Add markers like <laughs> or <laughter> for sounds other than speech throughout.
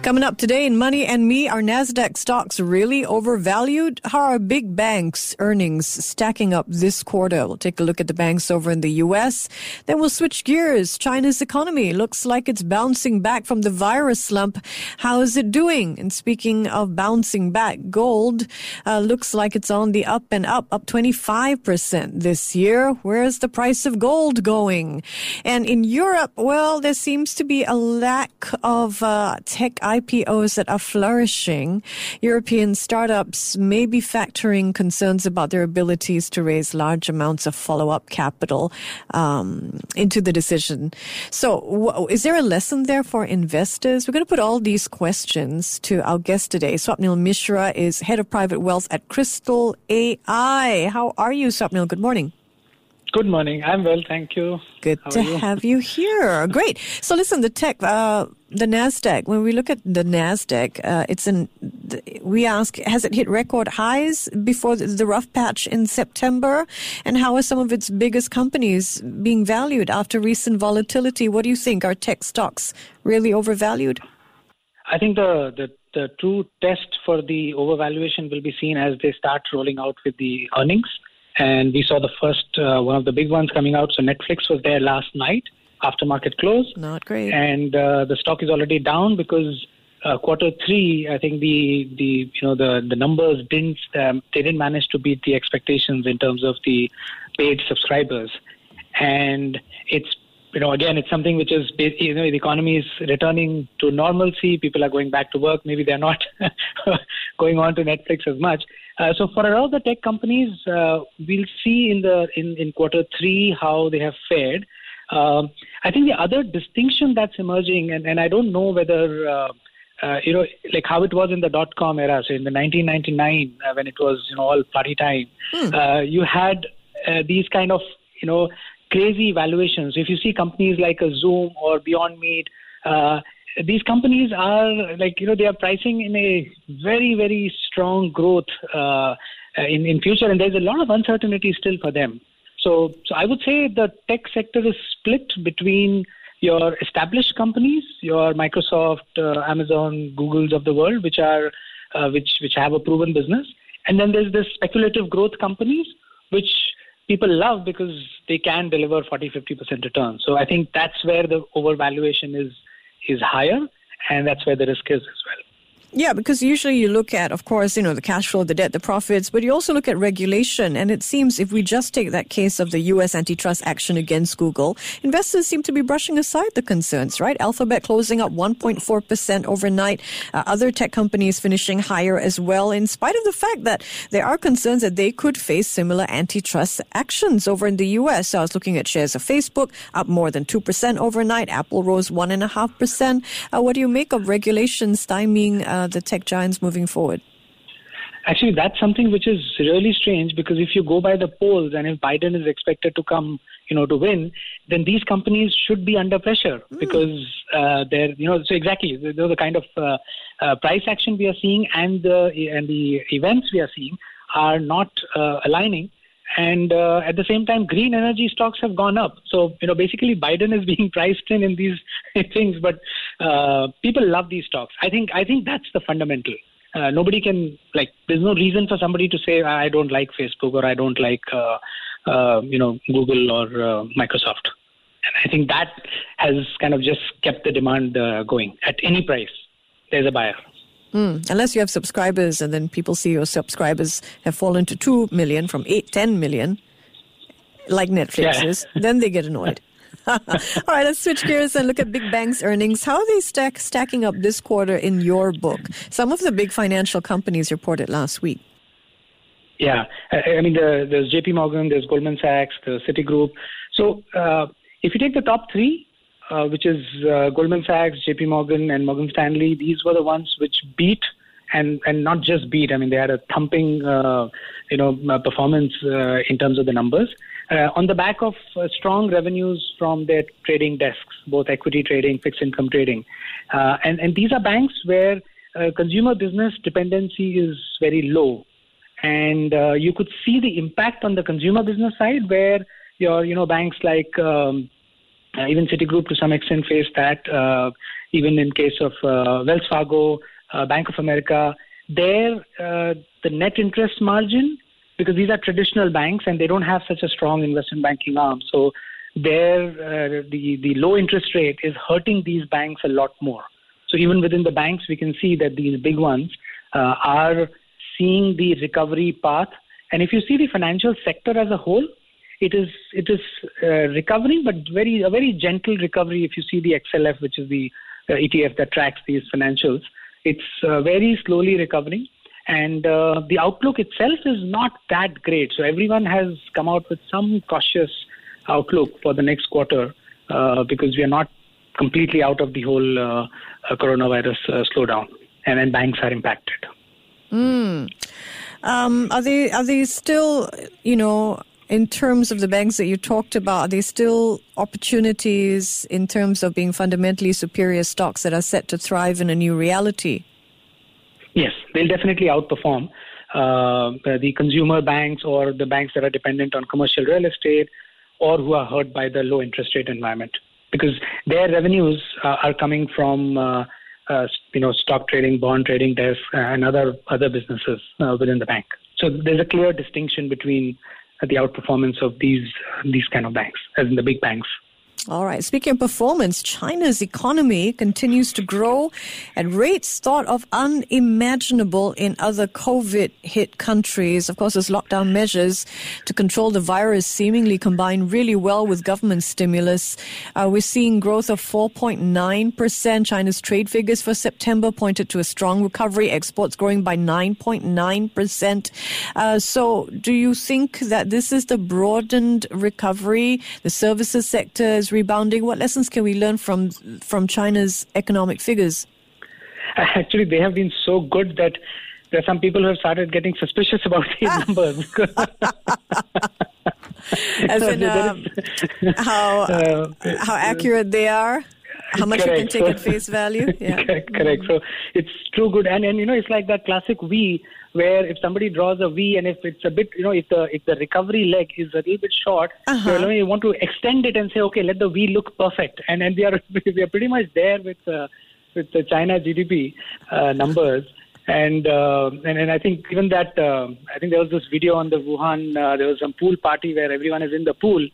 Coming up today in Money and Me, are NASDAQ stocks really overvalued? How are big banks' earnings stacking up this quarter? We'll take a look at the banks over in the U.S. Then we'll switch gears. China's economy looks like it's bouncing back from the virus slump. How is it doing? And speaking of bouncing back, gold uh, looks like it's on the up and up, up 25% this year. Where's the price of gold going? And in Europe, well, there seems to be a lack of uh, tech IPOs that are flourishing, European startups may be factoring concerns about their abilities to raise large amounts of follow-up capital um, into the decision. So, w- is there a lesson there for investors? We're going to put all these questions to our guest today. Swapnil Mishra is head of private wealth at Kristal AI. How are you, Swapnil? Good morning. Good morning. I'm well, thank you. Good How to you? have you here. Great. So listen, the tech, uh, the Nasdaq. When we look at the Nasdaq, uh, it's an. We ask, has it hit record highs before the, the rough patch in September? And how are some of its biggest companies being valued after recent volatility? What do you think? Are tech stocks really overvalued? I think the, the the true test for the overvaluation will be seen as they start rolling out with the earnings. And we saw the first uh, one of the big ones coming out. So Netflix was there last night after market close, Not great. and uh, the stock is already down because uh, quarter three, I think the the you know the the numbers didn't um, they didn't manage to beat the expectations in terms of the paid subscribers, and it's you know again it's something which is you know the economy is returning to normalcy. People are going back to work. Maybe they're not <laughs> going on to Netflix as much. Uh, so for all the tech companies, uh, we'll see in the in, in quarter three how they have fared. Um, I think the other distinction that's emerging, and, and I don't know whether uh, uh, you know, like how it was in the dot com era, so in the 1999 uh, when it was you know all party time, uh, you had uh, these kind of you know crazy valuations. If you see companies like a Zoom or Beyond Meat, uh, these companies are like you know they are pricing in a very very strong growth uh, in in future, and there's a lot of uncertainty still for them. So, so I would say the tech sector is split between your established companies, your Microsoft, uh, Amazon, Googles of the world, which are uh, which which have a proven business, and then there's the speculative growth companies, which people love because they can deliver 40, 50 percent return. So I think that's where the overvaluation is is higher, and that's where the risk is as well. Yeah, because usually you look at, of course, you know, the cash flow, the debt, the profits, but you also look at regulation. And it seems if we just take that case of the U.S. antitrust action against Google, investors seem to be brushing aside the concerns, right? Alphabet closing up 1.4% overnight, uh, other tech companies finishing higher as well, in spite of the fact that there are concerns that they could face similar antitrust actions over in the U.S. So I was looking at shares of Facebook up more than 2% overnight. Apple rose 1.5%. Uh, what do you make of regulation stymieing uh, the tech giants moving forward? Actually, that's something which is really strange because if you go by the polls and if Biden is expected to come, you know, to win, then these companies should be under pressure because uh, they're, you know, so exactly the, the kind of uh, uh, price action we are seeing and the and the events we are seeing are not uh, aligning. And uh, at the same time, green energy stocks have gone up. So, you know, basically Biden is <laughs> being priced in in these <laughs> things, but uh, people love these stocks. I think I think that's the fundamental. Uh, nobody can like. There's no reason for somebody to say I don't like Facebook or I don't like uh, uh, you know Google or uh, Microsoft. And I think that has kind of just kept the demand going at any price. There's a buyer. Mm, unless you have subscribers and then people see your subscribers have fallen to 2 million from 8, 10 million, like Netflix Yeah. is, then they get annoyed. <laughs> <laughs> All right, let's switch gears and look at big banks' earnings. How are they stack, stacking up this quarter in your book? Some of the big financial companies reported last week. Yeah, I, I mean, the, there's J.P. Morgan, there's Goldman Sachs, the Citigroup. So uh, if you take the top three, uh, which is uh, Goldman Sachs, J.P. Morgan, and Morgan Stanley, these were the ones which beat and and not just beat. I mean, they had a thumping, uh, you know, uh, performance uh, in terms of the numbers. on the back of strong revenues from their trading desks, both equity trading, fixed income trading. And, and these are banks where consumer business dependency is very low. And you could see the impact on the consumer business side where your, you know, banks like um, uh, even Citigroup to some extent faced that. even in case of Wells Fargo, Bank of America, there the net interest margin because these are traditional banks and they don't have such a strong investment banking arm. So there, uh, the the low interest rate is hurting these banks a lot more. So even within the banks, we can see that these big ones uh, are seeing the recovery path. And if you see the financial sector as a whole, it is it is uh, recovering, but very a very gentle recovery. If you see the XLF, which is the uh, ETF that tracks these financials, it's uh, very slowly recovering and uh, the outlook itself is not that great. So everyone has come out with some cautious outlook for the next quarter uh, because we are not completely out of the whole uh, coronavirus slowdown, and then banks are impacted. Mm. Um, are they are they still you know in terms of the banks that you talked about, are there still opportunities in terms of being fundamentally superior stocks that are set to thrive in a new reality? Yes, they'll definitely outperform uh, the consumer banks or the banks that are dependent on commercial real estate or who are hurt by the low interest rate environment because their revenues uh, are coming from uh, uh you know stock trading, bond trading, desk, and other other businesses uh, within the bank. So there's a clear distinction between the outperformance of these these kind of banks, as in the big banks. All right. Speaking of performance, China's economy continues to grow at rates thought of unimaginable in other COVID hit countries. Of course, as lockdown measures to control the virus seemingly combine really well with government stimulus. Uh, we're seeing growth of 4.9%. China's trade figures for September pointed to a strong recovery, exports growing by 9.9%. Uh, so, do you think that this is the broadened recovery? The services sector is rebounding. What lessons can we learn from from China's economic figures? Actually, they have been so good that there are some people who have started getting suspicious about these numbers. <laughs> <laughs> As in um, how <laughs> uh, how accurate they are how much correct. you can take so, at face value. Yeah. correct. So it's true good, and and you know it's like that classic V where if somebody draws a V and if it's a bit, you know, if the if the recovery leg is a little bit short, uh-huh. you, you want to extend it and say, okay, let the V look perfect, and and we are <laughs> we are pretty much there with uh, with the China GDP uh, numbers. And, uh, and and I think even that uh, I think there was this video on the Wuhan. Uh, there was some pool party where everyone is in the pool,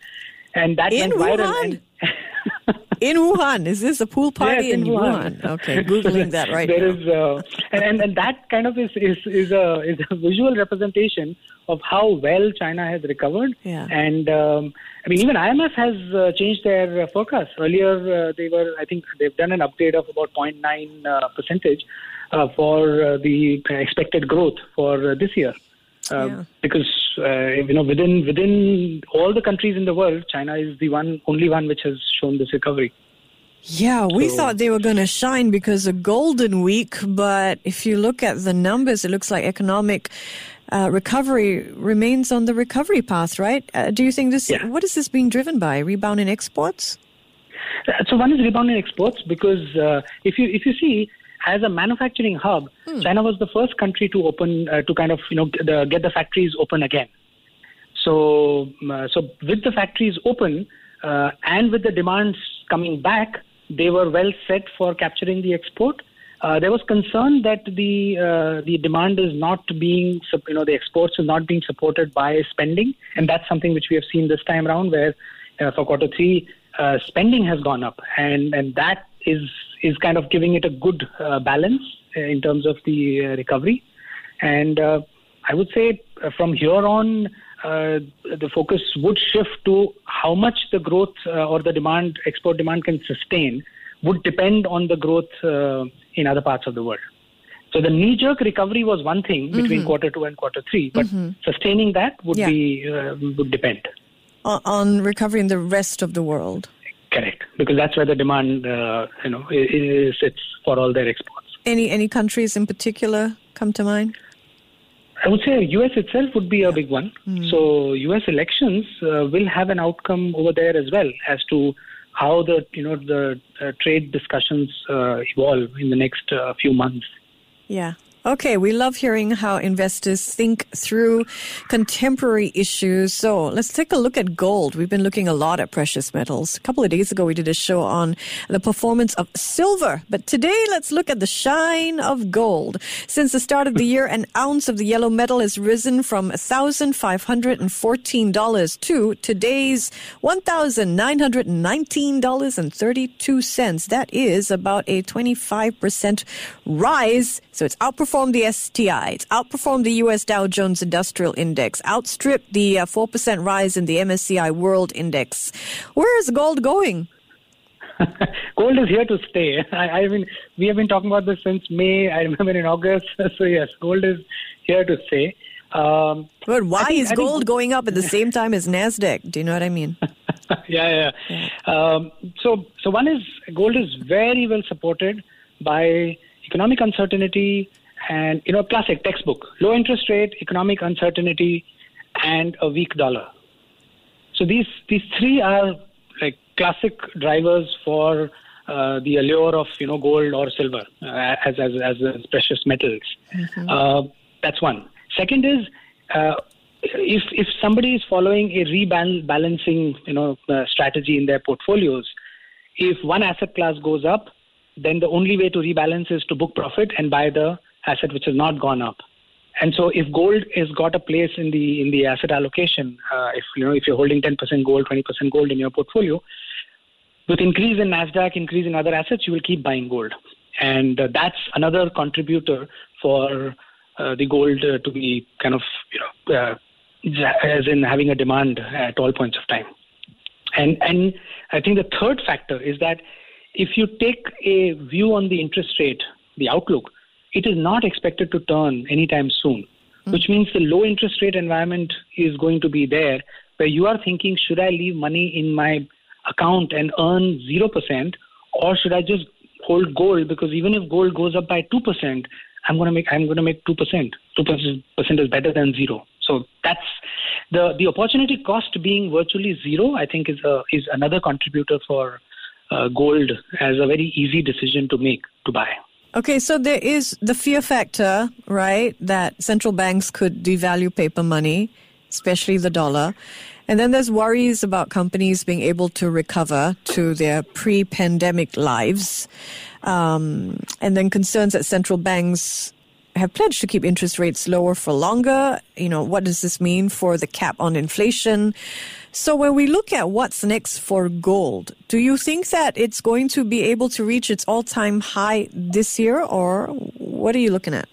and that in went viral. And, <laughs> in Wuhan. Is this a pool party yes, in, in Wuhan? Wuhan? Okay, googling that right there now. Is, uh, and, and and that kind of is is is a is a visual representation of how well China has recovered. Yeah. And um, I mean, even IMF has uh, changed their uh, forecast. Earlier, uh, they were I think they've done an update of about 0.9 uh, percentage uh, for the expected growth for this year. Uh, yeah. because uh, you know within within all the countries in the world, China is the one only one which has shown this recovery. Yeah, we so, thought they were going to shine because of Golden Week, but if you look at the numbers, it looks like economic uh, recovery remains on the recovery path, right? Uh, do you think this? Yeah. What is this being driven by? Rebound in exports? Uh, so one is rebound in exports because uh, if you if you see as a manufacturing hub, hmm. China was the first country to open uh, to kind of you know the, get the factories open again. So uh, so with the factories open uh, and with the demands coming back, they were well set for capturing the export. Uh, there was concern that the uh, the demand is not being you know the exports is not being supported by spending, and that's something which we have seen this time around, where uh, for quarter three spending has gone up, and and that is is kind of giving it a good uh, balance in terms of the uh, recovery. And uh, I would say uh, from here on, uh, the focus would shift to how much the growth uh, or the demand, export demand can sustain, would depend on the growth in other parts of the world. So the knee-jerk recovery was one thing between mm-hmm. quarter two and quarter three, but mm-hmm. sustaining that would yeah. be would depend on recovery in the rest of the world. Because that's where the demand, uh, you know, is, it's for all their exports. Any any countries in particular come to mind? I would say US itself would be a big one. Mm. So US elections uh, will have an outcome over there as well as to how the you know the uh, trade discussions uh, evolve in the next uh, few months. Yeah, Okay, we love hearing how investors think through contemporary issues. So let's take a look at gold. We've been looking a lot at precious metals. A couple of days ago, we did a show on the performance of silver. But today, let's look at the shine of gold. Since the start of the year, an ounce of the yellow metal has risen from $1,514 to today's $1,919.32. That is about a 25% rise. So it's outperformed outperformed the STI. It's outperformed the U.S. Dow Jones Industrial Index, outstripped the uh, 4% rise in the MSCI World Index. Where is gold going? <laughs> gold is here to stay. I, I mean, we have been talking about this since May. I remember in August. <laughs> So yes, gold is here to stay. Um, but why think, is gold think, going up at the same time as Nasdaq? Do you know what I mean? yeah, <laughs> yeah. yeah. Um, so, so one is gold is very well supported by economic uncertainty, and you know classic textbook. Low interest rate economic uncertainty and a weak dollar. So these these three are like classic drivers for uh, the allure of you know gold or silver uh, as, as as precious metals. Mm-hmm. uh, that's one. Second is uh, if if somebody is following a rebalancing you know uh, strategy in their portfolios if one asset class goes up then the only way to rebalance is to book profit and buy the asset which has not gone up. And so, if gold has got a place in the in the asset allocation, uh, if you know if you're holding 10% gold, 20% gold in your portfolio, with increase in Nasdaq, increase in other assets, you will keep buying gold, and uh, that's another contributor for uh, the gold uh, to be kind of you know uh, as in having a demand at all points of time. And and I think the third factor is that if you take a view on the interest rate, the outlook, it is not expected to turn anytime soon, mm. which means the low interest rate environment is going to be there where you are thinking, should I leave money in my account and earn 0%, or should I just hold gold? Because even if gold goes up by 2%, I'm going to make I'm going to make 2%. 2% is better than zero. So that's the the opportunity cost being virtually zero. I think is a, is another contributor for uh, gold as a very easy decision to make to buy. Okay, so there is the fear factor, right? That central banks could devalue paper money, especially the dollar. And then there's worries about companies being able to recover to their pre pandemic lives. Um, and then concerns that central banks have pledged to keep interest rates lower for longer. You know, what does this mean for the cap on inflation? So when we look at what's next for gold, do you think that it's going to be able to reach its all-time high this year, or what are you looking at?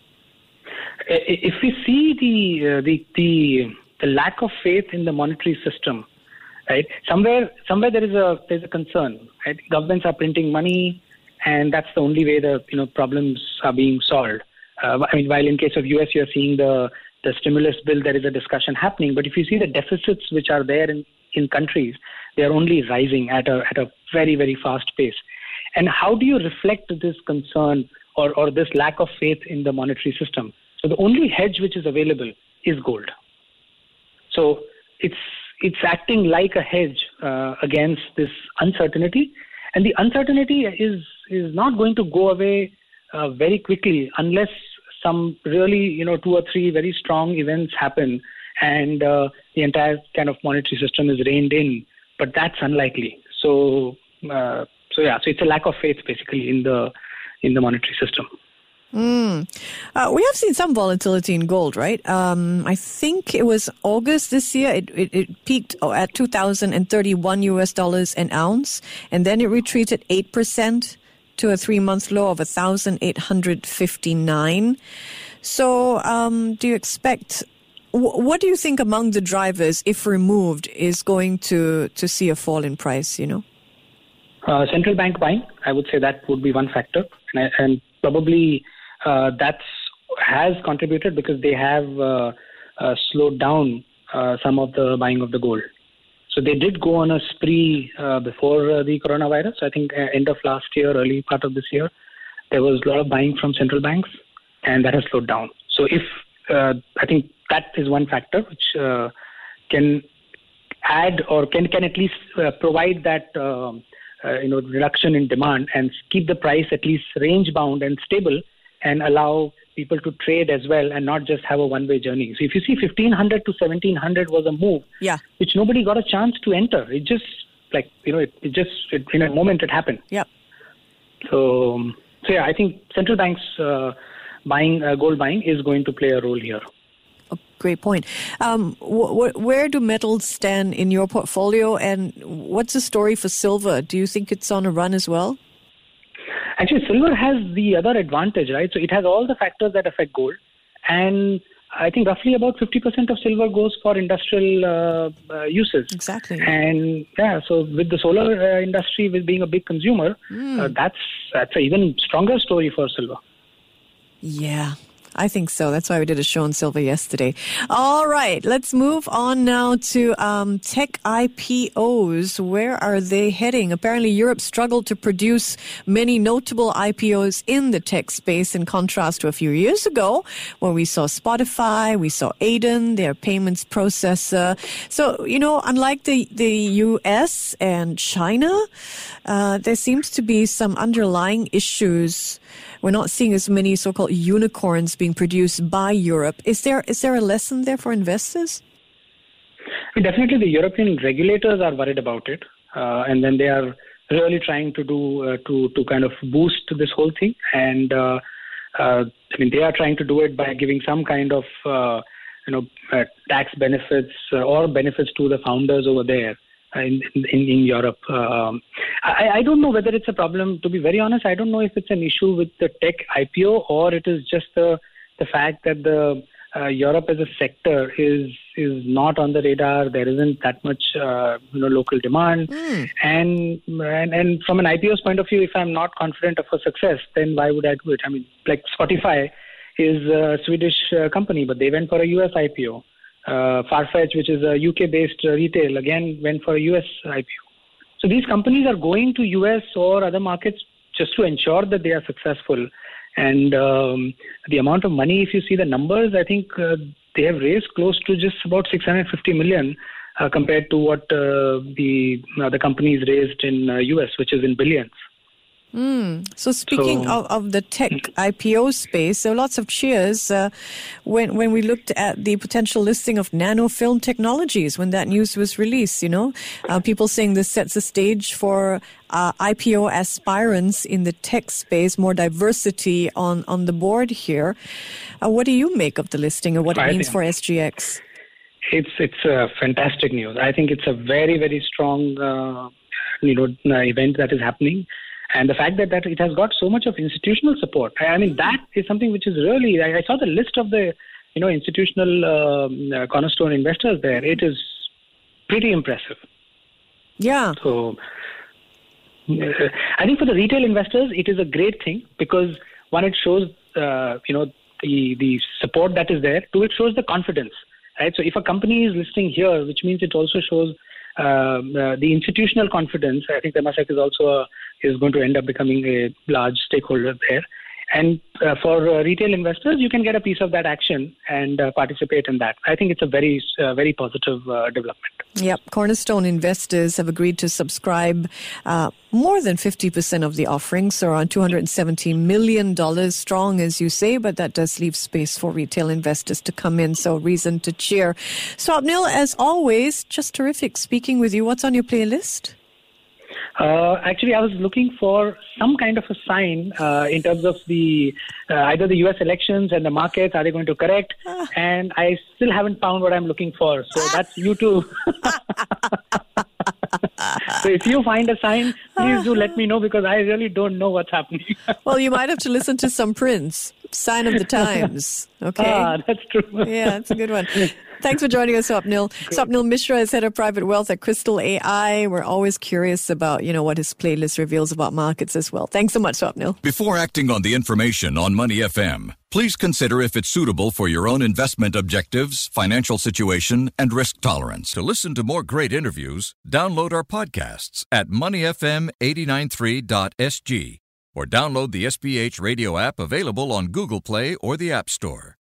If we see the uh, the, the the lack of faith in the monetary system, right? Somewhere somewhere there is a there's a concern. Right? Governments are printing money, and that's the only way the you know problems are being solved. Uh, I mean, while in case of US, you're seeing the the stimulus bill, there is a discussion happening. But if you see the deficits which are there in, in countries, they are only rising at a, at a very, very fast pace. And how do you reflect this concern or, or this lack of faith in the monetary system? So the only hedge which is available is gold. So it's it's acting like a hedge uh, against this uncertainty, and the uncertainty is is not going to go away uh, very quickly unless some really, you know, two or three very strong events happen and uh, the entire kind of monetary system is reined in. But that's unlikely. So, uh, so yeah, so it's a lack of faith basically in the in the monetary system. Mm. Uh, we have seen some volatility in gold, right? Um, I think it was August this year. It, it, it peaked at 2,031 US dollars an ounce, and then it retreated 8% to a three month low of 1,859. So, um, do you expect, what do you think among the drivers, if removed, is going to, to see a fall in price, you know? Uh, central bank buying, I would say that would be one factor. And, and probably uh, that's has contributed because they have uh, uh slowed down uh, some of the buying of the gold. So they did go on a spree uh, before uh, the coronavirus. I think uh, end of last year, early part of this year, there was a lot of buying from central banks, and that has slowed down. So if uh, I think that is one factor which uh, can add or can can at least provide that um, you know reduction in demand and keep the price at least range bound and stable and allow people to trade as well and not just have a one way journey. So if you see 1500 to 1700 was a move Yeah. which nobody got a chance to enter. It just like you know it, it just it, in a moment it happened. Yeah. So so yeah, I think central banks uh, buying uh, gold buying is going to play a role here. Oh, great point. Um, wh- wh- where do metals stand in your portfolio, and what's the story for silver? Do you think it's on a run as well? Actually, silver has the other advantage, right? So it has all the factors that affect gold, and I think roughly about 50% of silver goes for industrial uh, uh, uses. Exactly. And yeah, so with the solar uh, industry with being a big consumer, uh, that's that's an even stronger story for silver. Yeah, I think so. That's why we did a show on silver yesterday. All right, let's move on now to um, tech IPOs. Where are they heading? Apparently, Europe struggled to produce many notable IPOs in the tech space in contrast to a few years ago when we saw Spotify, we saw Adyen, their payments processor. So, you know, unlike the, the US and China, uh, there seems to be some underlying issues we're not seeing as many so-called unicorns being produced by Europe. Is there is there a lesson there for investors? Definitely, the European regulators are worried about it, uh, and then they are really trying to do uh, to to kind of boost this whole thing. And uh, uh, I mean, they are trying to do it by giving some kind of uh, you know uh, tax benefits or benefits to the founders over there. In, in, in Europe, um, I, I don't know whether it's a problem. To be very honest, I don't know if it's an issue with the tech IPO or it is just the the fact that the uh, Europe as a sector is is not on the radar. There isn't that much uh, you know local demand, and, and and from an IPO's point of view, if I'm not confident of a success, then why would I do it? I mean, like Spotify is a Swedish uh, company, but they went for a US IPO. Uh, Farfetch, which is a UK-based uh, retail, again went for a US IPO. So these companies are going to US or other markets just to ensure that they are successful. And um, the amount of money, if you see the numbers, I think uh, they have raised close to just about 650 million uh, compared to what uh, the uh, the companies raised in uh, US, which is in billions. So speaking So- of, of the tech IPO space, so lots of cheers uh, when when we looked at the potential listing of nanofilm technologies when that news was released. You know, uh, people saying this sets a stage for uh, IPO aspirants in the tech space, more diversity on on the board here. Uh, what do you make of the listing and what it means for SGX? It's it's a fantastic news. I think it's a very very strong uh, you know uh, event that is happening, and the fact that, that it has got so much of institutional support. I, I mean that is something which is really. I, I saw the list of the you know institutional um, uh, cornerstone investors there. It is pretty impressive. Yeah. So uh, I think for the retail investors, it is a great thing because one, it shows uh, you know the the support that is there. Two, it shows the confidence, right? So if a company is listing here, which means it also shows um, uh, the institutional confidence. I think Temasek is also a, is going to end up becoming a large stakeholder there. And uh, for uh, retail investors, you can get a piece of that action and uh, participate in that. I think it's a very, uh, very positive uh, development. Yep. Cornerstone investors have agreed to subscribe uh, more than 50% of the offerings, so around $217 million strong, as you say, but that does leave space for retail investors to come in, so reason to cheer. Swapnil, as always, just terrific speaking with you. What's on your playlist? Uh, actually, I was looking for some kind of a sign uh, in terms of the uh, either the U.S. elections and the markets. Are they going to correct? And I still haven't found what I'm looking for. So that's U2. <laughs> so if you find a sign, please do let me know because I really don't know what's happening. <laughs> Well, you might have to listen to some Prince, Sign of the Times. <laughs> Okay. ah, that's true. yeah, that's a good one. Thanks for joining us, Swapnil. Swapnil Mishra is head of private wealth at Kristal AI. We're always curious about, you know, what his playlist reveals about markets as well. Thanks so much, Swapnil. Before acting on the information on Money FM, please consider if it's suitable for your own investment objectives, financial situation, and risk tolerance. To listen to more great interviews, download our podcasts at moneyfm893.sg or download the SPH radio app available on Google Play or the App Store.